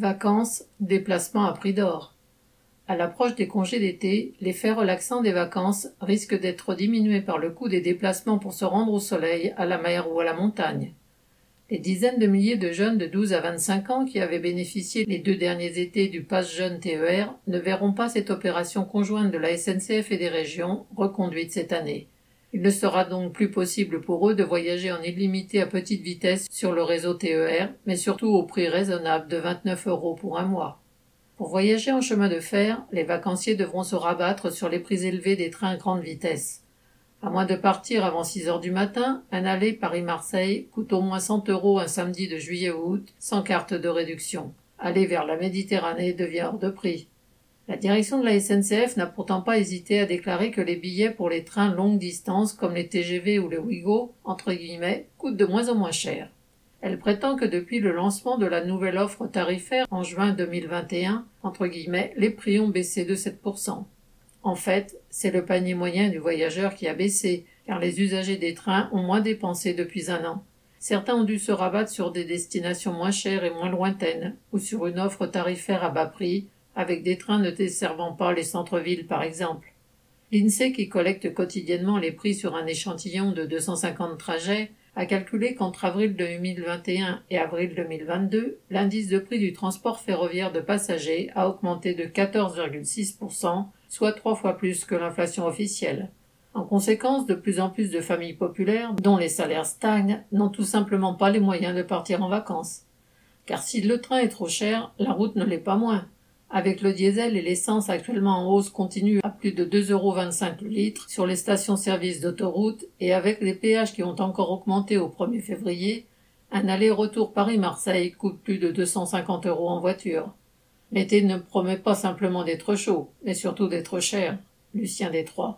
Vacances, déplacements à prix d'or. À l'approche des congés d'été, l'effet relaxant des vacances risque d'être diminué par le coût des déplacements pour se rendre au soleil, à la mer ou à la montagne. Les dizaines de milliers de jeunes de 12 à 25 ans qui avaient bénéficié les deux derniers étés du pass jeune TER ne verront pas cette opération conjointe de la SNCF et des régions reconduite cette année. Il ne sera donc plus possible pour eux de voyager en illimité à petite vitesse sur le réseau TER, mais surtout au prix raisonnable de 29 euros pour un mois. Pour voyager en chemin de fer, les vacanciers devront se rabattre sur les prix élevés des trains grande vitesse. À moins de partir avant 6 heures du matin, un aller Paris-Marseille coûte au moins 100 euros un samedi de juillet ou août, sans carte de réduction. Aller vers la Méditerranée devient hors de prix. La direction de la SNCF n'a pourtant pas hésité à déclarer que les billets pour les trains longue distance comme les TGV ou les Ouigo, coûtent de moins en moins cher. Elle prétend que depuis le lancement de la nouvelle offre tarifaire en juin 2021, entre guillemets, les prix ont baissé de 7%. En fait, c'est le panier moyen du voyageur qui a baissé, car les usagers des trains ont moins dépensé depuis un an. Certains ont dû se rabattre sur des destinations moins chères et moins lointaines, ou sur une offre tarifaire à bas prix, avec des trains ne desservant pas les centres-villes par exemple. L'INSEE, qui collecte quotidiennement les prix sur un échantillon de 250 trajets, a calculé qu'entre avril 2021 et avril 2022, l'indice de prix du transport ferroviaire de passagers a augmenté de 14,6%, soit trois fois plus que l'inflation officielle. En conséquence, de plus en plus de familles populaires, dont les salaires stagnent, n'ont tout simplement pas les moyens de partir en vacances. Car si le train est trop cher, la route ne l'est pas moins. Avec le diesel et l'essence actuellement en hausse continue à plus de 2,25 euros le litre sur les stations-service d'autoroute et avec les péages qui ont encore augmenté au 1er février, un aller-retour Paris-Marseille coûte plus de 250 euros en voiture. L'été ne promet pas simplement d'être chaud, mais surtout d'être cher. Lucien Détroit.